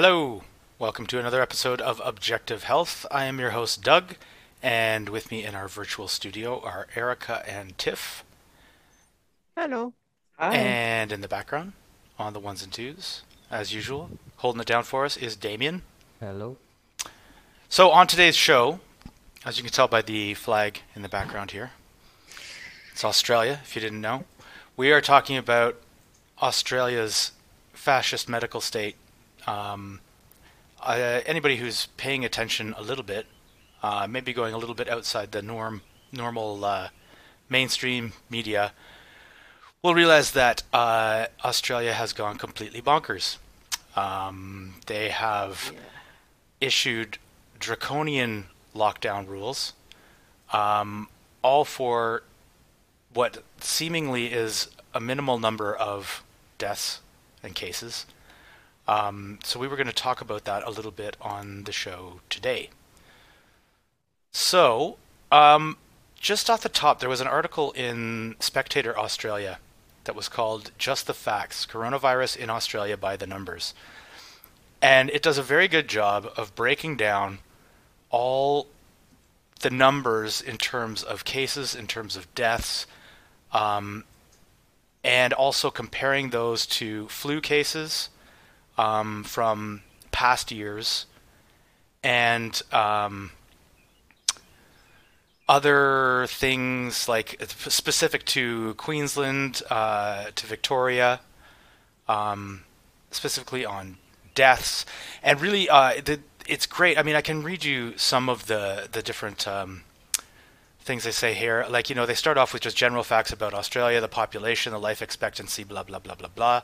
Hello, welcome to another episode of Objective Health. I am your host, Doug, and with me in our virtual studio are Erica and Tiff. Hello. Hi. And in the background, on the ones and twos, as usual, holding it down for us is Damien. Hello. So, on today's show, as you can tell by the flag in the background here, it's Australia, if you didn't know. We are talking about Australia's fascist medical state. Um, uh, anybody who's paying attention a little bit, uh, maybe going a little bit outside the norm, normal uh, mainstream media, will realize that uh, Australia has gone completely bonkers. Um, they have issued draconian lockdown rules, um, all for what seemingly is a minimal number of deaths and cases. Um, so we were going to talk about that a little bit on the show today. So, um, just off the top, there was an article in Spectator Australia that was called Just the Facts Coronavirus in Australia by the Numbers. And it does a very good job of breaking down all the numbers in terms of cases, in terms of deaths, um, and also comparing those to flu cases um, from past years and um, other things like specific to Queensland, uh, to Victoria, um, specifically on deaths, and really, uh, the, it's great. I mean, I can read you some of the the different um, things they say here. Like, you know, they start off with just general facts about Australia, the population, the life expectancy, blah blah blah blah blah.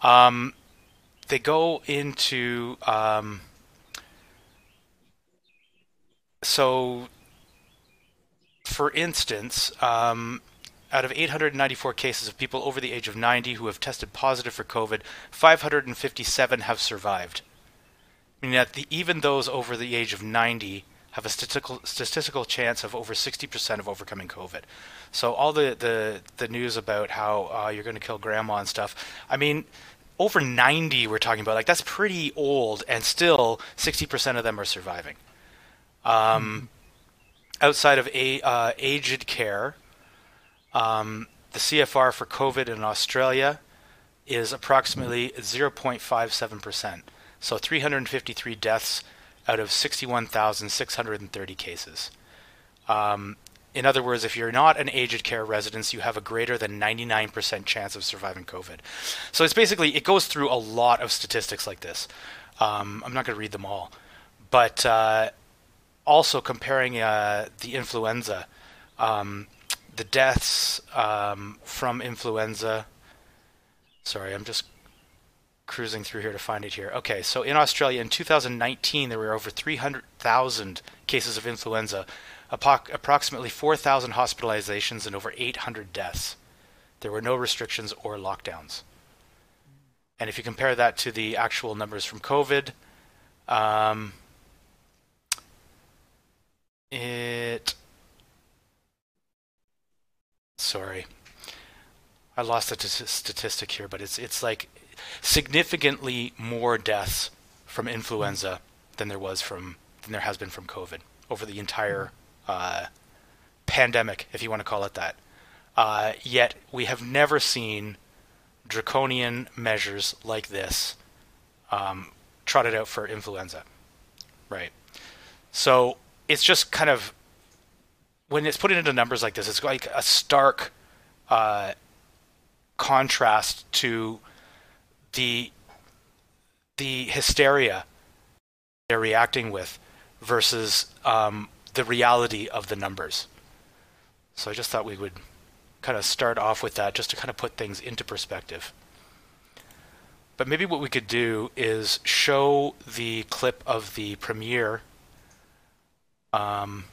Um, they go into um, so for instance, um, out of 894 cases of people over the age of 90 who have tested positive for COVID, 557 have survived. Meaning that the, even those over the age of 90 have a statistical statistical chance of over 60% of overcoming COVID. So all the, the, the news about how uh, you're going to kill grandma and stuff, I mean, over 90 we're talking about, like that's pretty old, and still 60% of them are surviving. Um, mm-hmm outside of a, uh, aged care, um, the CFR for COVID in Australia is approximately 0.57%. So 353 deaths out of 61,630 cases. Um, in other words, if you're not an aged care resident, you have a greater than 99% chance of surviving COVID. So it's basically, it goes through a lot of statistics like this. Um, I'm not going to read them all. But uh, also comparing uh, the influenza, um, the deaths um, from influenza. Sorry, I'm just cruising through here to find it here. Okay, so in Australia in 2019, there were over 300,000 cases of influenza, approximately 4,000 hospitalizations, and over 800 deaths. There were no restrictions or lockdowns. And if you compare that to the actual numbers from COVID, um, it. Sorry, I lost the t- statistic here, but it's it's like significantly more deaths from influenza than there was from than there has been from COVID over the entire uh, pandemic, if you want to call it that. Uh, yet we have never seen draconian measures like this um, trotted out for influenza, right? So it's just kind of when it's put into numbers like this, it's like a stark uh, contrast to the the hysteria they're reacting with versus um, the reality of the numbers. So I just thought we would kind of start off with that just to kind of put things into perspective. But maybe what we could do is show the clip of the premier um,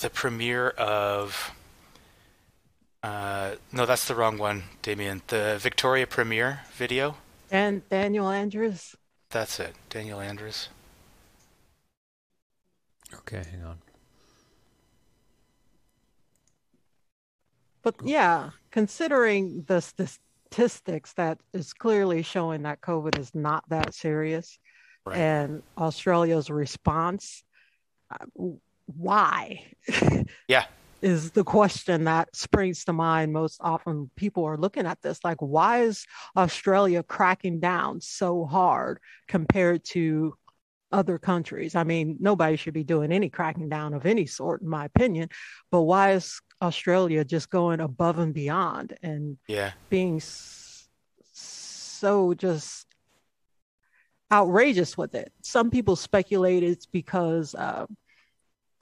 the premier of. Uh, no, that's the wrong one, Damien. The Victoria premier video. And Daniel Andrews. That's it, Daniel Andrews. Okay, hang on. But yeah, considering the statistics that is clearly showing that COVID is not that serious. Right. And Australia's response, uh, why? Yeah. is the question that springs to mind most often. People are looking at this like, why is Australia cracking down so hard compared to other countries? I mean, nobody should be doing any cracking down of any sort, in my opinion. But why is Australia just going above and beyond and yeah. being so just outrageous with it? Some people speculate it's because. Uh,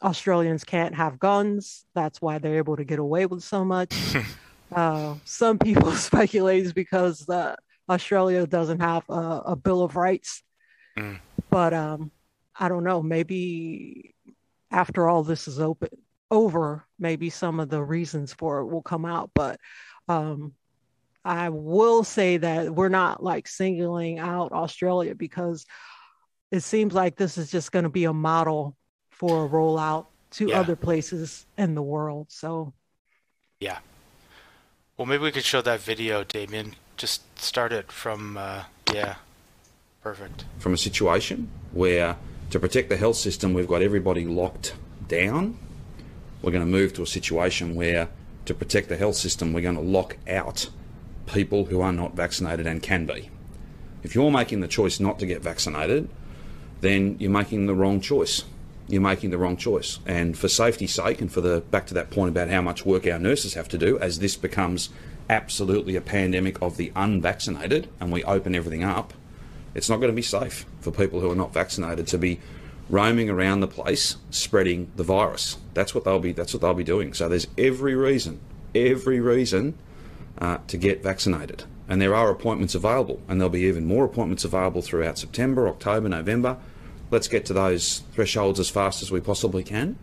Australians can't have guns. That's why they're able to get away with so much. uh, some people speculate it's because uh, Australia doesn't have a, a Bill of Rights. Mm. But um, I don't know. Maybe after all this is open over, maybe some of the reasons for it will come out. But um, I will say that we're not like singling out Australia because it seems like this is just going to be a model for a rollout to yeah. other places in the world. So, yeah. Well, maybe we could show that video, Damien. Just start it from, uh, yeah, perfect. From a situation where to protect the health system, we've got everybody locked down. We're going to move to a situation where to protect the health system, we're going to lock out people who are not vaccinated and can be. If you're making the choice not to get vaccinated, then you're making the wrong choice you're making the wrong choice. And for safety's sake, and for the back to that point about how much work our nurses have to do, as this becomes absolutely a pandemic of the unvaccinated, and we open everything up, it's not going to be safe for people who are not vaccinated to be roaming around the place spreading the virus. That's what they'll be. That's what they'll be doing. So there's every reason, every reason uh, to get vaccinated. And there are appointments available, and there'll be even more appointments available throughout September, October, November let's get to those thresholds as fast as we possibly can.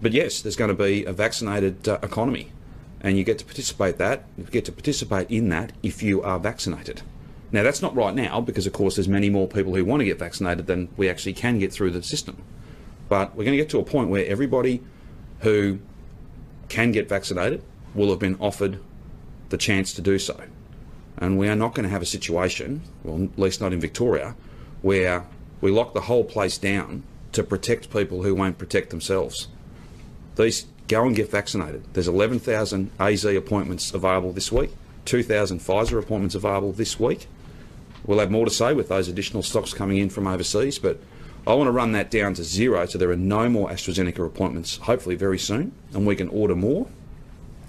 But yes, there's going to be a vaccinated uh, economy, and you get to participate that. You get to participate in that if you are vaccinated. Now that's not right now because, of course, there's many more people who want to get vaccinated than we actually can get through the system. But we're going to get to a point where everybody who can get vaccinated will have been offered the chance to do so. And we are not going to have a situation, well, at least not in Victoria, where we lock the whole place down to protect people who won't protect themselves. These go and get vaccinated. There's 11,000 AZ appointments available this week, 2,000 Pfizer appointments available this week. We'll have more to say with those additional stocks coming in from overseas, but I want to run that down to zero so there are no more AstraZeneca appointments, hopefully very soon, and we can order more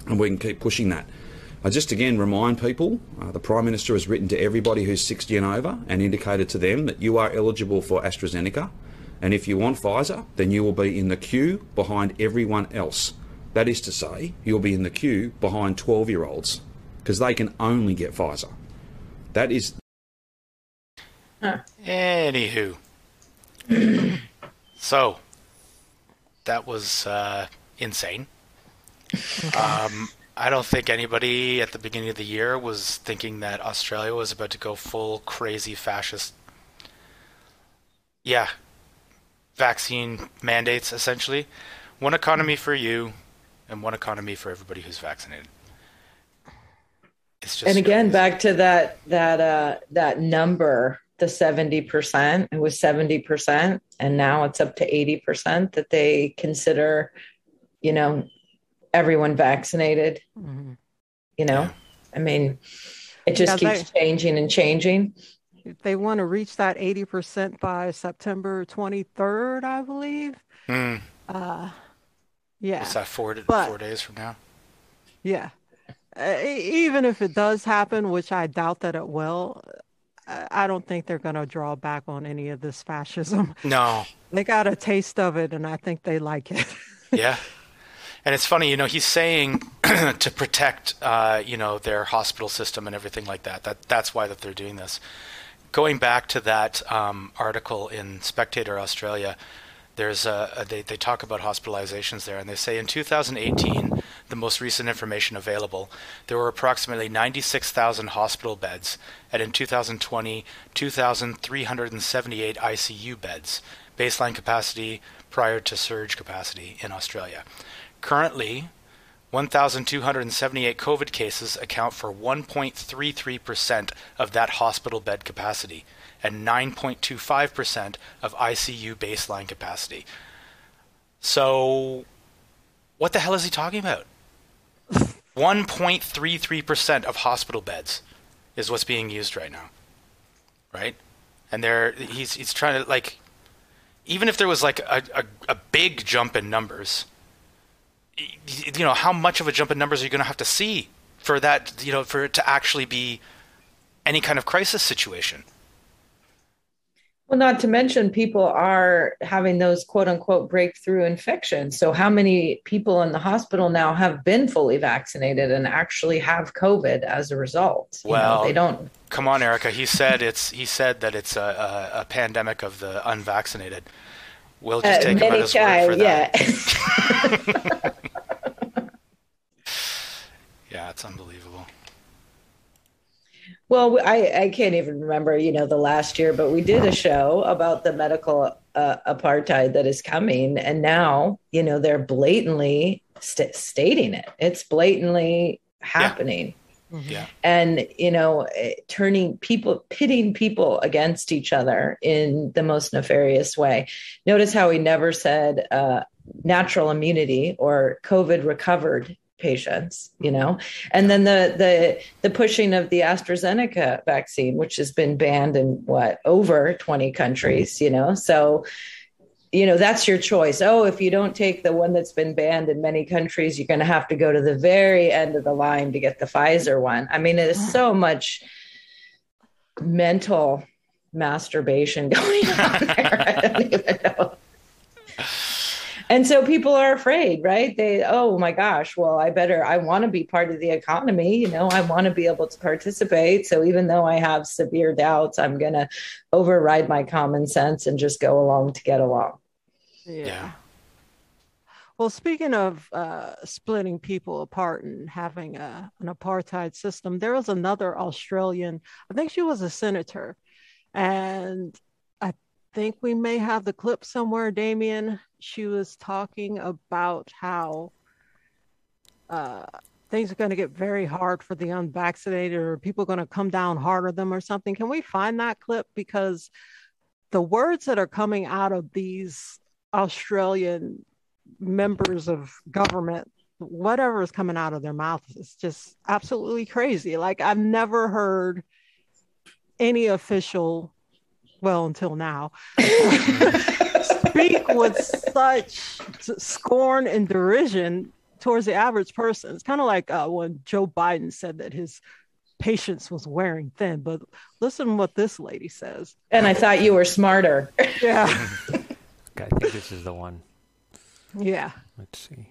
and we can keep pushing that. I just again remind people uh, the Prime Minister has written to everybody who's 60 and over and indicated to them that you are eligible for AstraZeneca. And if you want Pfizer, then you will be in the queue behind everyone else. That is to say, you'll be in the queue behind 12 year olds because they can only get Pfizer. That is. Huh. Anywho. so, that was uh, insane. Um, I don't think anybody at the beginning of the year was thinking that Australia was about to go full crazy fascist. Yeah. Vaccine mandates, essentially. One economy for you, and one economy for everybody who's vaccinated. It's just and again, crazy. back to that that uh, that number, the seventy percent. It was seventy percent, and now it's up to eighty percent that they consider, you know, everyone vaccinated. Mm-hmm. You know, yeah. I mean, it just yeah, keeps they, changing and changing. They want to reach that 80% by September 23rd, I believe. Mm. Uh, yeah. Is that four, but, four days from now? Yeah. Uh, even if it does happen, which I doubt that it will, I don't think they're going to draw back on any of this fascism. No. They got a taste of it, and I think they like it. yeah. And it's funny, you know, he's saying to protect, uh, you know, their hospital system and everything like that. That that's why that they're doing this. Going back to that um, article in Spectator Australia, there's a, a, they they talk about hospitalizations there, and they say in 2018, the most recent information available, there were approximately 96,000 hospital beds, and in 2020, 2,378 ICU beds, baseline capacity prior to surge capacity in Australia. Currently, 1,278 COVID cases account for 1.33% of that hospital bed capacity and 9.25% of ICU baseline capacity. So, what the hell is he talking about? 1.33% of hospital beds is what's being used right now. Right? And there he's he's trying to like even if there was like a, a, a big jump in numbers, you know, how much of a jump in numbers are you going to have to see for that, you know, for it to actually be any kind of crisis situation? Well, not to mention, people are having those quote unquote breakthrough infections. So, how many people in the hospital now have been fully vaccinated and actually have COVID as a result? You well, know, they don't. Come on, Erica. He said it's. He said that it's a, a, a pandemic of the unvaccinated. We'll just uh, take him at his word for that. Yeah. yeah, it's unbelievable. Well, I, I can't even remember, you know, the last year, but we did a show about the medical uh, apartheid that is coming. And now, you know, they're blatantly st- stating it. It's blatantly happening. Yeah. Mm-hmm. yeah. And, you know, eh, turning people, pitting people against each other in the most nefarious way. Notice how he never said uh, natural immunity or COVID recovered patients you know? And then the the the pushing of the AstraZeneca vaccine which has been banned in what over 20 countries you know? So you know that's your choice. Oh if you don't take the one that's been banned in many countries you're going to have to go to the very end of the line to get the Pfizer one. I mean there's so much mental masturbation going on there. I don't even know and so people are afraid right? They oh my gosh well i better i want to be part of the economy you know i want to be able to participate. So even though i have severe doubts i'm going to override my common sense and just go along to get along. Yeah, yeah. Well, speaking of uh, splitting people apart and having a, an apartheid system, there was another Australian, I think she was a senator, and I think we may have the clip somewhere, Damien she was talking about how uh, things are going to get very hard for the unvaccinated or people are going to come down hard on them or something. Can we find that clip? Because the words that are coming out of these Australian members of government, whatever is coming out of their mouth is just absolutely crazy. Like I've never heard any official, well, until now, speak with such scorn and derision towards the average person. It's kind of like uh, when Joe Biden said that his patience was wearing thin. But listen to what this lady says. And I thought you were smarter. Yeah. okay, I think this is the one. Yeah. Let's see.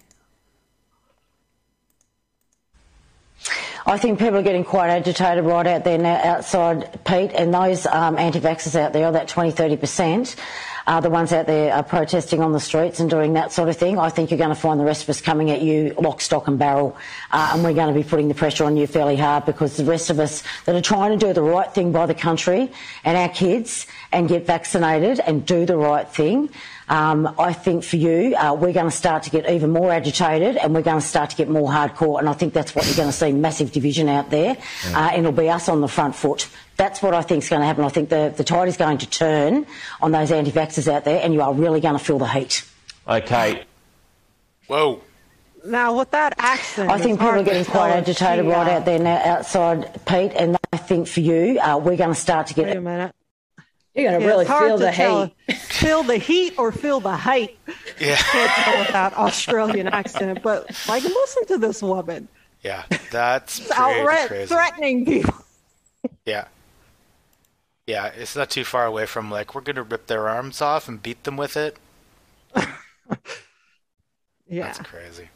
I think people are getting quite agitated right out there now outside, Pete, and those um, anti-vaxxers out there, that 20, 30%, are the ones out there are protesting on the streets and doing that sort of thing. I think you're going to find the rest of us coming at you lock, stock and barrel, uh, and we're going to be putting the pressure on you fairly hard because the rest of us that are trying to do the right thing by the country and our kids and get vaccinated and do the right thing, um, I think for you, uh, we're going to start to get even more agitated and we're going to start to get more hardcore. And I think that's what you're going to see massive division out there. Yeah. Uh, and it'll be us on the front foot. That's what I think is going to happen. I think the, the tide is going to turn on those anti vaxxers out there and you are really going to feel the heat. Okay. Whoa. Now, with that accent, I think people are getting quite agitated right out there now outside, Pete. And I think for you, uh, we're going to start to get. Wait a minute. You're gonna really feel the hate. Feel the heat or feel the hate. Yeah. Can't tell with that Australian accent, but like listen to this woman. Yeah, that's outright crazy. threatening people. Yeah. Yeah, it's not too far away from like we're gonna rip their arms off and beat them with it. yeah. That's crazy.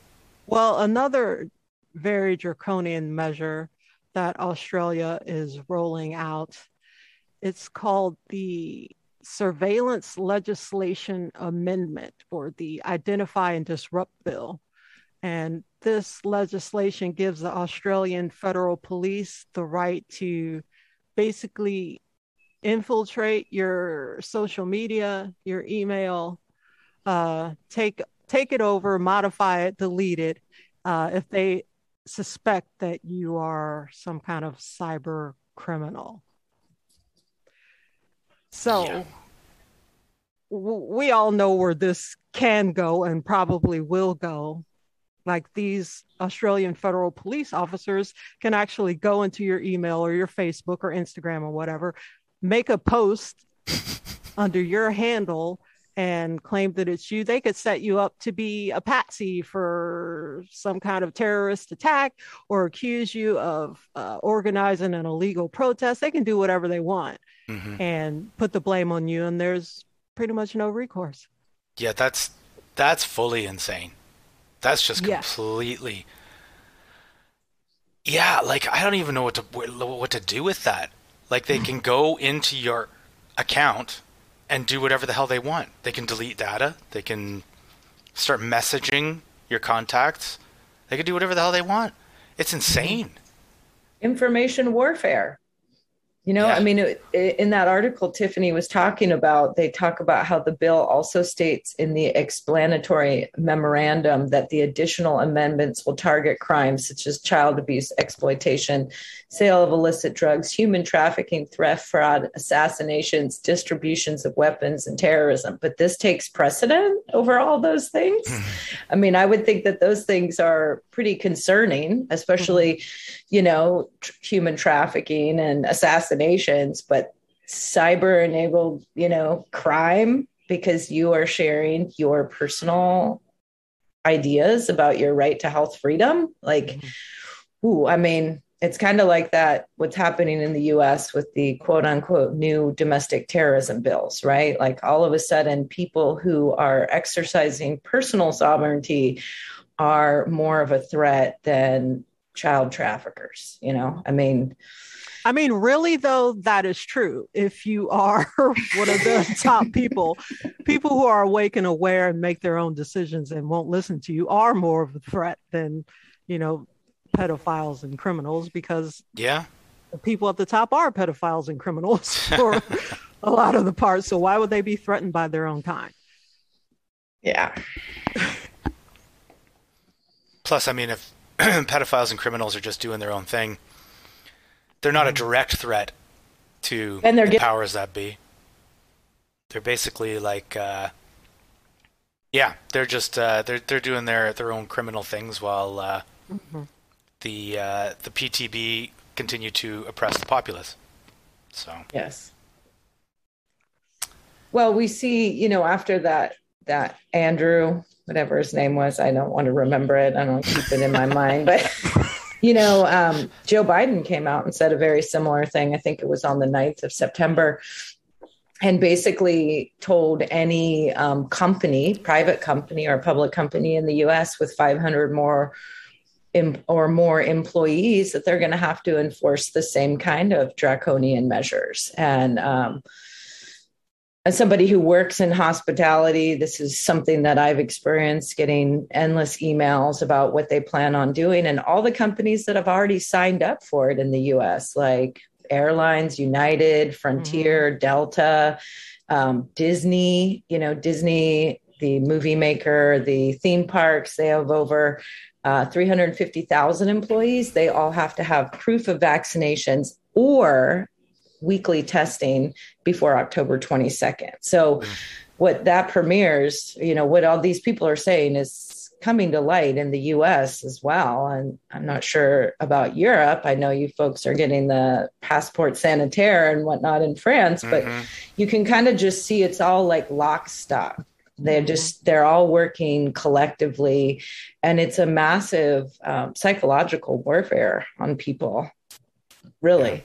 Well, another very draconian measure that Australia is rolling out it's called the Surveillance Legislation Amendment or the Identify and Disrupt Bill. And this legislation gives the Australian Federal Police the right to basically infiltrate your social media, your email, uh, take take it over, modify it, delete it, uh, if they suspect that you are some kind of cyber criminal. So Yeah. w- we all know where this can go and probably will go. Like these Australian federal police officers can actually go into your email or your Facebook or Instagram or whatever, make a post under your handle and claim that it's you. They could set you up to be a patsy for some kind of terrorist attack or accuse you of uh, organizing an illegal protest. They can do whatever they want hmm and put the blame on you, and there's pretty much no recourse. Yeah, that's that's fully insane. That's just Yeah. completely. Yeah, like I don't even know what to what to do with that. Like they can go into your account and do whatever the hell they want. They can delete data. They can start messaging your contacts. They can do whatever the hell they want. It's mm-hmm. insane. information warfare. You know, Yeah. I mean, it, in that article Tiffany was talking about, they talk about how the bill also states in the explanatory memorandum that the additional amendments will target crimes such as child abuse, exploitation, sale of illicit drugs, human trafficking, theft, fraud, assassinations, distributions of weapons, and terrorism. But this takes precedent over all those things. Hmm. I mean, I would think that those things are pretty concerning, especially, hmm. you know, tr- human trafficking and assassinations, but cyber enabled, you know, crime because you are sharing your personal ideas about your right to health freedom. Like, mm-hmm. ooh, I mean, it's kind of like that what's happening in the US with the quote unquote new domestic terrorism bills, right? Like all of a sudden, people who are exercising personal sovereignty are more of a threat than child traffickers, you know? I mean, I mean, really, though, that is true. If you are one of the top people, people who are awake and aware and make their own decisions and won't listen to you are more of a threat than, you know, pedophiles and criminals because Yeah. the people at the top are pedophiles and criminals for a lot of the parts. So why would they be threatened by their own kind? yeah. Plus, I mean, if pedophiles and criminals are just doing their own thing, they're not a direct threat to And they're the get- powers that be. They're basically like, uh, yeah, they're just uh, they're they're doing their their own criminal things while uh, the uh, the PTB continue to oppress the populace. So Yes. Well, we see, you know, after that, that Andrew, whatever his name was, I don't want to remember it. I don't keep it in my mind, but you know, um, Joe Biden came out and said a very similar thing. I think it was on the 9th of September and basically told any um, company, private company or public company in the US with 500 more em- or more employees that they're going to have to enforce the same kind of draconian measures. And um, as somebody who works in hospitality, this is something that I've experienced getting endless emails about what they plan on doing. And all the companies that have already signed up for it in the US, like airlines, United, Frontier, Delta, um, Disney, you know, Disney, the movie maker, the theme parks, they have over uh, 350,000 employees. They all have to have proof of vaccinations or weekly testing before October 22nd. So, what that premieres, you know, what all these people are saying is coming to light in the US as well. And I'm not sure about Europe. I know you folks are getting the passport sanitaire and whatnot in France, but Mhm. you can kind of just see it's all like lock stock. They're just, they're all working collectively. And it's a massive um, psychological warfare on people, really.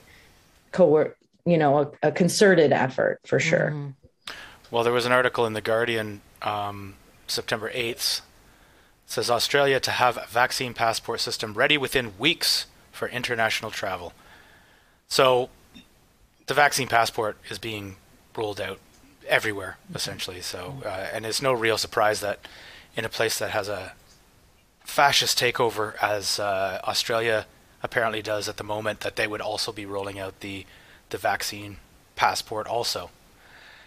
Coer- you know, a, a concerted effort for sure. Mhm. Well, there was an article in the Guardian, um, September eighth, says Australia to have a vaccine passport system ready within weeks for international travel. So, the vaccine passport is being rolled out everywhere, essentially. So, uh, and it's no real surprise that in a place that has a fascist takeover, as uh, Australia apparently does at the moment, that they would also be rolling out the the vaccine passport also.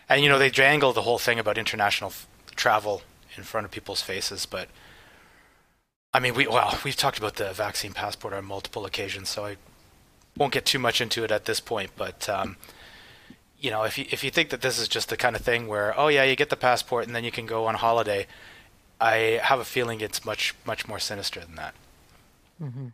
And you know they jangle the whole thing about international f- travel in front of people's faces, but I mean, we well, we've talked about the vaccine passport on multiple occasions, so I won't get too much into it at this point. But um, you know, if you if you think that this is just the kind of thing where, oh yeah, you get the passport and then you can go on holiday, I have a feeling it's much much more sinister than that. Mm-hmm.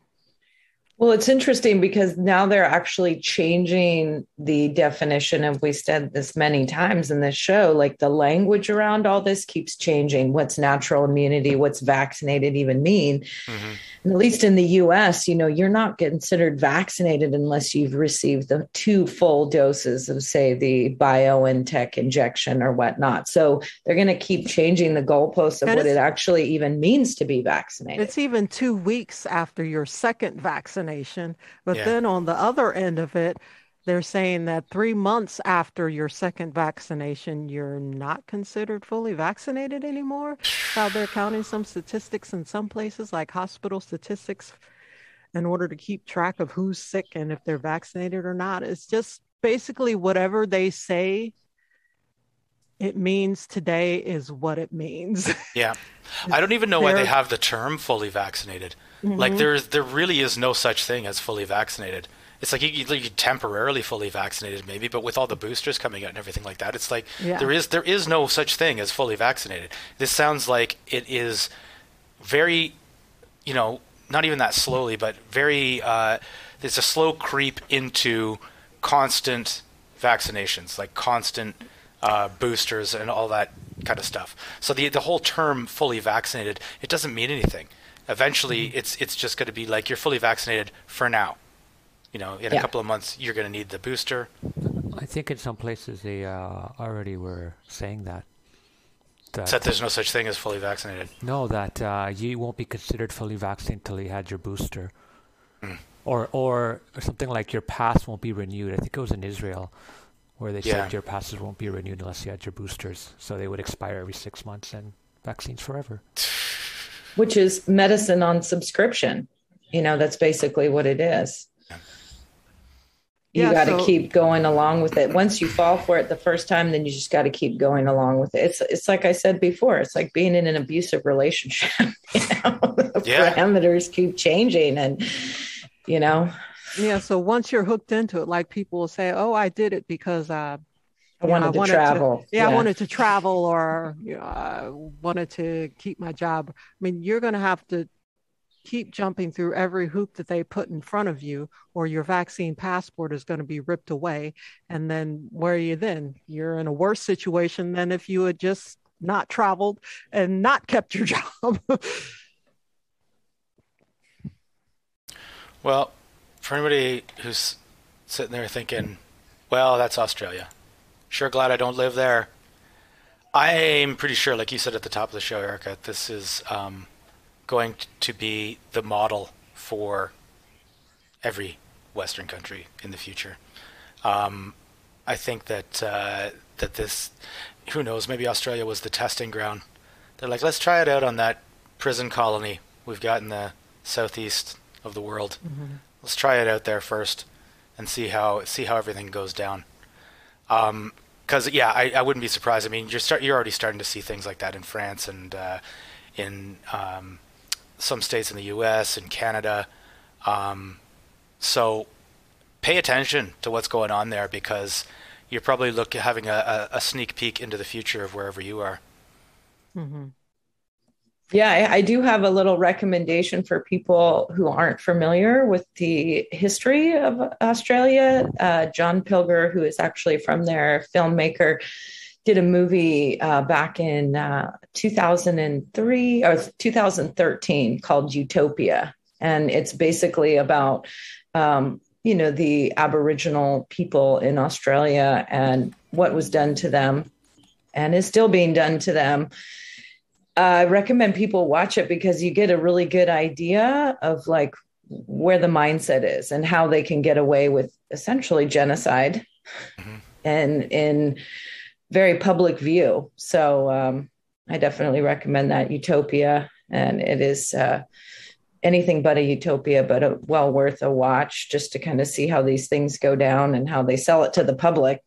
Well, it's interesting because now they're actually changing the definition of we said this many times in this show. Like the language around all this keeps changing. What's natural immunity? What's vaccinated even mean? Mm-hmm. And at least in the US, you know, you're not considered vaccinated unless you've received the two full doses of, say, the BioNTech injection or whatnot. So they're going to keep changing the goalposts of what it actually even means to be vaccinated. It's even two weeks after your second vaccination vaccination. But yeah. then on the other end of it, they're saying that three months after your second vaccination, you're not considered fully vaccinated anymore. How they're counting some statistics in some places, like hospital statistics, in order to keep track of who's sick and if they're vaccinated or not. It's just basically whatever they say it means today is what it means. Yeah. I don't even know why they have the term fully vaccinated. Mm-hmm. Like there's there really is no such thing as fully vaccinated. It's like you, you temporarily fully vaccinated maybe, but with all the boosters coming out and everything like that, it's like yeah. there is there is no such thing as fully vaccinated. This sounds like it is very, you know, not even that slowly, but very. Uh, there's a slow creep into constant vaccinations, like constant uh, boosters and all that kind of stuff. So the the whole term fully vaccinated it doesn't mean anything. Eventually, mm-hmm. it's it's just going to be like you're fully vaccinated for now. You know, in yeah. a couple of months, you're going to need the booster. I think in some places they uh, already were saying that. That, that there's no such thing as fully vaccinated. No, that uh, you won't be considered fully vaccinated until you had your booster. Mm. Or, or something like your pass won't be renewed. I think it was in Israel where they yeah. said your passes won't be renewed unless you had your boosters. So they would expire every six months and vaccines forever. Which is medicine on subscription. You know, that's basically what it is. You yeah, got to so, keep going along with it. Once you fall for it the first time, then you just got to keep going along with it. It's it's like I said before. It's like being in an abusive relationship. You know, the yeah. parameters keep changing, and you know, yeah. So once you're hooked into it, like people will say, "Oh, I did it because uh, I wanted, know, I to travel. To, yeah, yeah, I wanted to travel, or you know, I wanted to keep my job." I mean, you're going to have to keep jumping through every hoop that they put in front of you, or your vaccine passport is going to be ripped away. And then where are you then? You're in a worse situation than if you had just not traveled and not kept your job. well, for anybody who's sitting there thinking, well, that's Australia. Sure glad I don't live there. I'm pretty sure, like you said at the top of the show, Erica, this is um, going to be the model for every Western country in the future. Um, I think that uh, that this, who knows, maybe Australia was the testing ground. They're like, let's try it out on that prison colony we've got in the southeast of the world. Mm-hmm let's try it out there first and see how see how everything goes down. Because yeah, I, I wouldn't be surprised. I mean, you're start you're already starting to see things like that in France and uh, in um, some states in the U.S. and Canada. Um, so pay attention to what's going on there because you're probably look having a, a, a sneak peek into the future of wherever you are. Mm-hmm. Yeah, I, do have a little recommendation for people who aren't familiar with the history of Australia. Uh, John Pilger, who is actually from there, filmmaker, did a movie uh, back in uh, 2003 or 2013 called Utopia. And it's basically about, um, you know, the Aboriginal people in Australia and what was done to them and is still being done to them I recommend people watch it because you get a really good idea of like where the mindset is and how they can get away with essentially genocide mm-hmm. and in very public view. So um, I definitely recommend that Utopia, and it is uh, anything but a utopia, but a, well worth a watch just to kind of see how these things go down and how they sell it to the public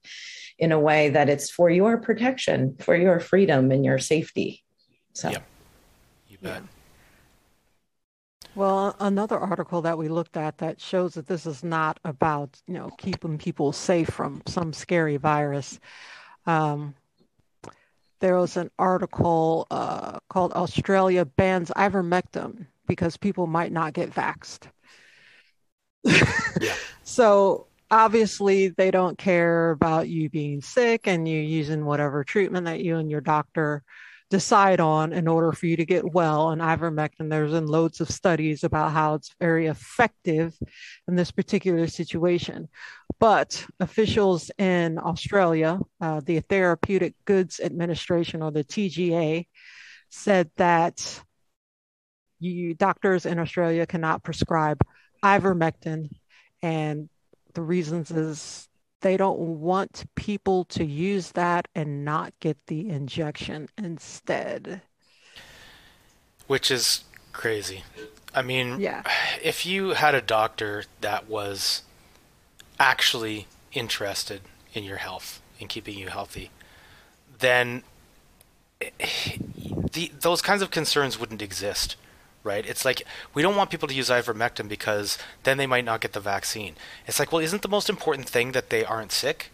in a way that it's for your protection, for your freedom and your safety. So, yep. you bet. Well, another article that we looked at that shows that this is not about, you know, keeping people safe from some scary virus. Um, there was an article uh, called Australia bans ivermectin because people might not get vaxxed. yeah. So obviously they don't care about you being sick and you using whatever treatment that you and your doctor decide on in order for you to get well. And ivermectin, there's been loads of studies about how it's very effective in this particular situation. But officials in Australia, uh, the Therapeutic Goods Administration or the TGA, said that you doctors in Australia cannot prescribe ivermectin and the reasons is they don't want people to use that and not get the injection instead. Which is crazy. I mean, yeah. if you had a doctor that was actually interested in your health, and keeping you healthy, then eh, the, those kinds of concerns wouldn't exist right? It's like we don't want people to use ivermectin because then they might not get the vaccine. It's like, well, isn't the most important thing that they aren't sick?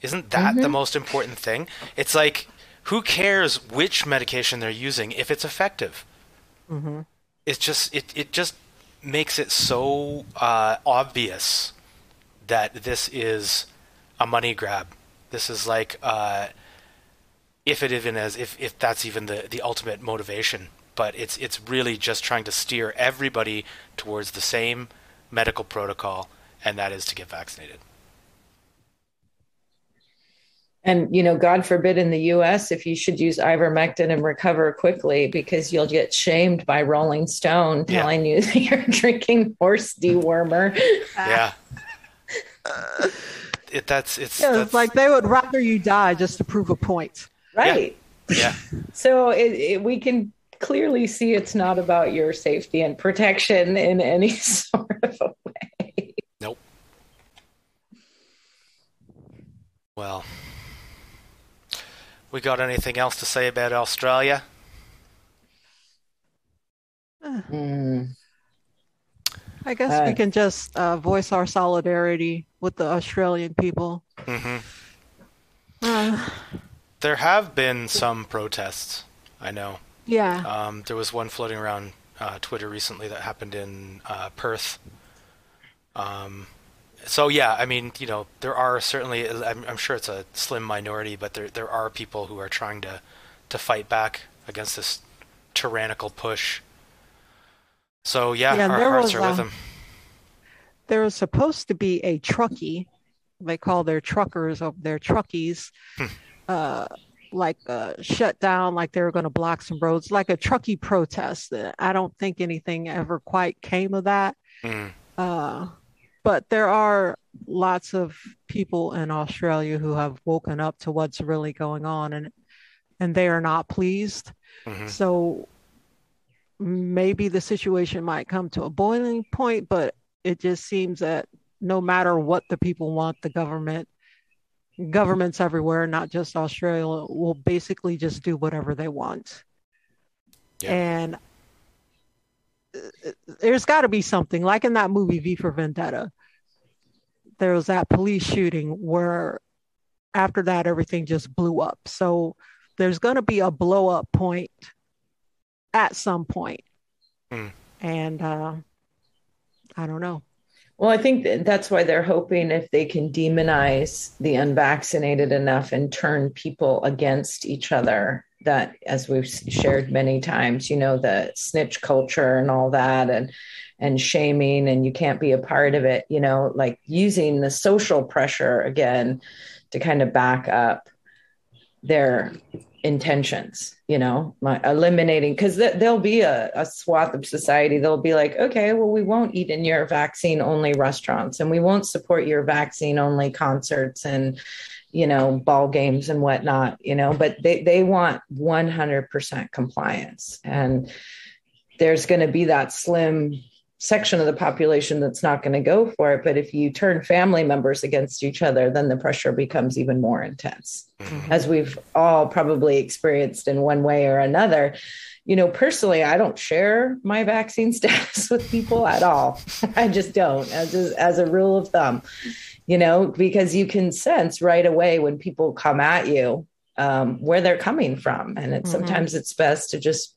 Isn't that mm-hmm. the most important thing? It's like, who cares which medication they're using if it's effective? Mm-hmm. It's just it it just makes it so uh, obvious that this is a money grab. This is like. Uh, if it even as if, if that's even the, the ultimate motivation but it's it's really just trying to steer everybody towards the same medical protocol, and that is to get vaccinated. And you know, God forbid in the U.S. if you should use ivermectin and recover quickly, because you'll get shamed by Rolling Stone telling yeah. you that you're drinking horse dewormer. Yeah. it, that's it's, yeah, that's, it's like they would rather you die just to prove a point. Right. Yeah. yeah. so it, it, we can clearly see it's not about your safety and protection in any sort of a way. Nope. Well, we got anything else to say about Australia? Mm. I guess uh, we can just uh, voice our solidarity with the Australian people. Mm-hmm. Uh, there have been some protests, I know. Yeah. Um, there was one floating around uh, Twitter recently that happened in uh, Perth. Um, so yeah, I mean, you know, there are certainly. I'm, I'm, sure it's a slim minority, but there there are people who are trying to to fight back against this tyrannical push. So yeah, yeah our hearts are with them. There was supposed to be a truckie. They call their truckers of their truckies. Hmm. uh, like uh, shut down, like they were going to block some roads, like a truckie protest. I don't think anything ever quite came of that. Mm. Uh, but there are lots of people in Australia who have woken up to what's really going on, and and they are not pleased. Mm-hmm. So maybe the situation might come to a boiling point, but it just seems that no matter what the people want, the government governments everywhere, not just Australia, will basically just do whatever they want. Yeah. And uh, there's got to be something like in that movie V for Vendetta. There was that police shooting where after that everything just blew up. So there's going to be a blow up point at some point. Mm. And uh, I don't know. Well, I think that's why they're hoping if they can demonize the unvaccinated enough and turn people against each other, that as we've shared many times, you know, the snitch culture and all that, and and shaming, and you can't be a part of it, you know, like using the social pressure again to kind of back up their intentions you know eliminating because th- there'll be a, a swath of society they'll be like okay well we won't eat in your vaccine only restaurants and we won't support your vaccine only concerts and you know ball games and whatnot you know but they, they want 100% compliance. And there's going to be that slim section of the population that's not going to go for it. But if you turn family members against each other, then the pressure becomes even more intense, mm-hmm. as we've all probably experienced in one way or another. You know, personally, I don't share my vaccine status with people at all. I just don't, as a, as a rule of thumb. You know, because you can sense right away when people come at you um, where they're coming from, and it's mm-hmm. sometimes it's best to just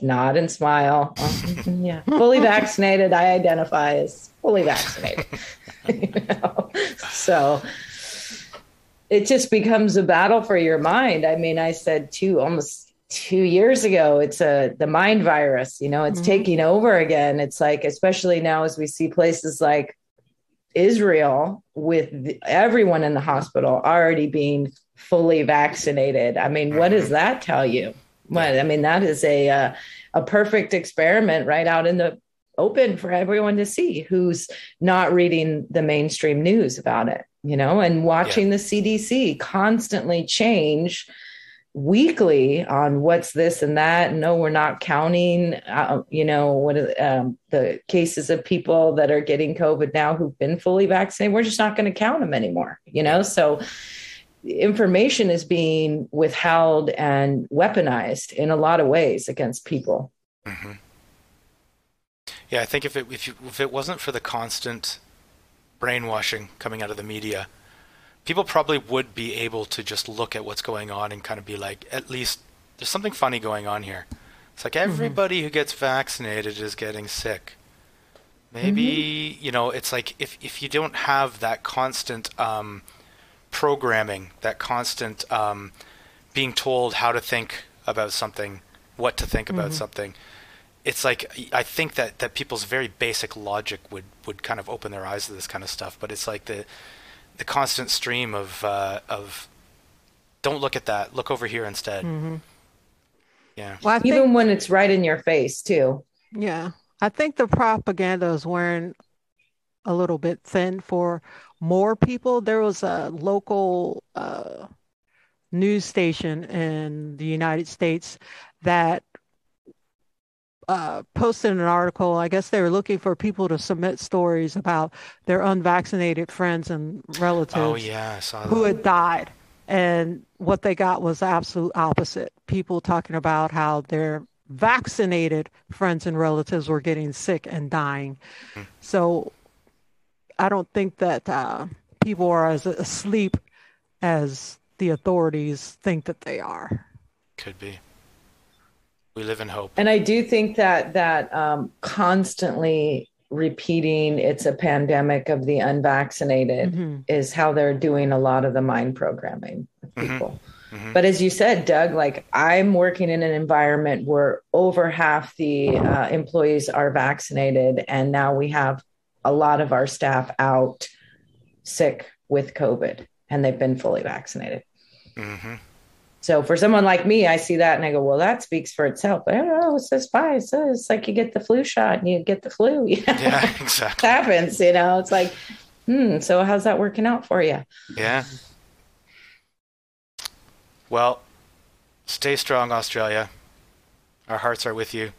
nod and smile. yeah, fully vaccinated. I identify as fully vaccinated. you know? So it just becomes a battle for your mind. I mean, I said two almost two years ago, it's a the mind virus. You know, it's mm-hmm. taking over again. It's like, especially now as we see places like Israel with the, everyone in the hospital already being fully vaccinated. I mean, what does that tell you? Well, I mean, that is a uh, a perfect experiment right out in the open for everyone to see who's not reading the mainstream news about it, you know, and watching yeah. the CDC constantly change weekly on what's this and that. No, we're not counting, uh, you know, what um, the cases of people that are getting COVID now who've been fully vaccinated. We're just not going to count them anymore, you know. So information is being withheld and weaponized in a lot of ways against people. Mm-hmm. Yeah, I think if it if, you, if it wasn't for the constant brainwashing coming out of the media, people probably would be able to just look at what's going on and kind of be like, at least there's something funny going on here. It's like mm-hmm. everybody mm-hmm. who gets vaccinated is getting sick. Maybe mm-hmm. you know, it's like if if you don't have that constant um, programming, that constant um, being told how to think about something, what to think about mm-hmm. something. It's like I think that, that people's very basic logic would, would kind of open their eyes to this kind of stuff, but it's like the the constant stream of uh, of don't look at that, look over here instead. Mm-hmm. Yeah, well, think, even when it's right in your face too. Yeah, I think the propaganda is wearing a little bit thin for more people. There was a local uh, news station in the United States that uh, posted an article. I guess they were looking for people to submit stories about their unvaccinated friends and relatives oh, yeah, who had died. And what they got was the absolute opposite. People talking about how their vaccinated friends and relatives were getting sick and dying. Mm. So I don't think that uh, people are as asleep as the authorities think that they are. Could be. We live in hope. And I do think that that um, constantly repeating it's a pandemic of the unvaccinated mm-hmm. is how they're doing a lot of the mind programming of mm-hmm. people. Mm-hmm. But as you said, Doug, like I'm working in an environment where over half the uh, employees are vaccinated, and now we have a lot of our staff out sick with COVID and they've been fully vaccinated. Mm-hmm. So for someone like me, I see that and I go, well, that speaks for itself. But I don't know, it's just fine. It's, it's like you get the flu shot and you get the flu. Yeah, exactly. it happens, you know, it's like, hmm, so how's that working out for you? Yeah. Well, stay strong, Australia. Our hearts are with you.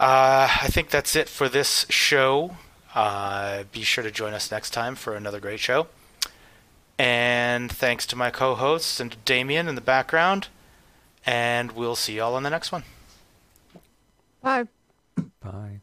Uh, I think that's it for this show. Uh, be sure to join us next time for another great show. And thanks to my co hosts and to Damien in the background. And we'll see y'all on the next one. Bye. Bye.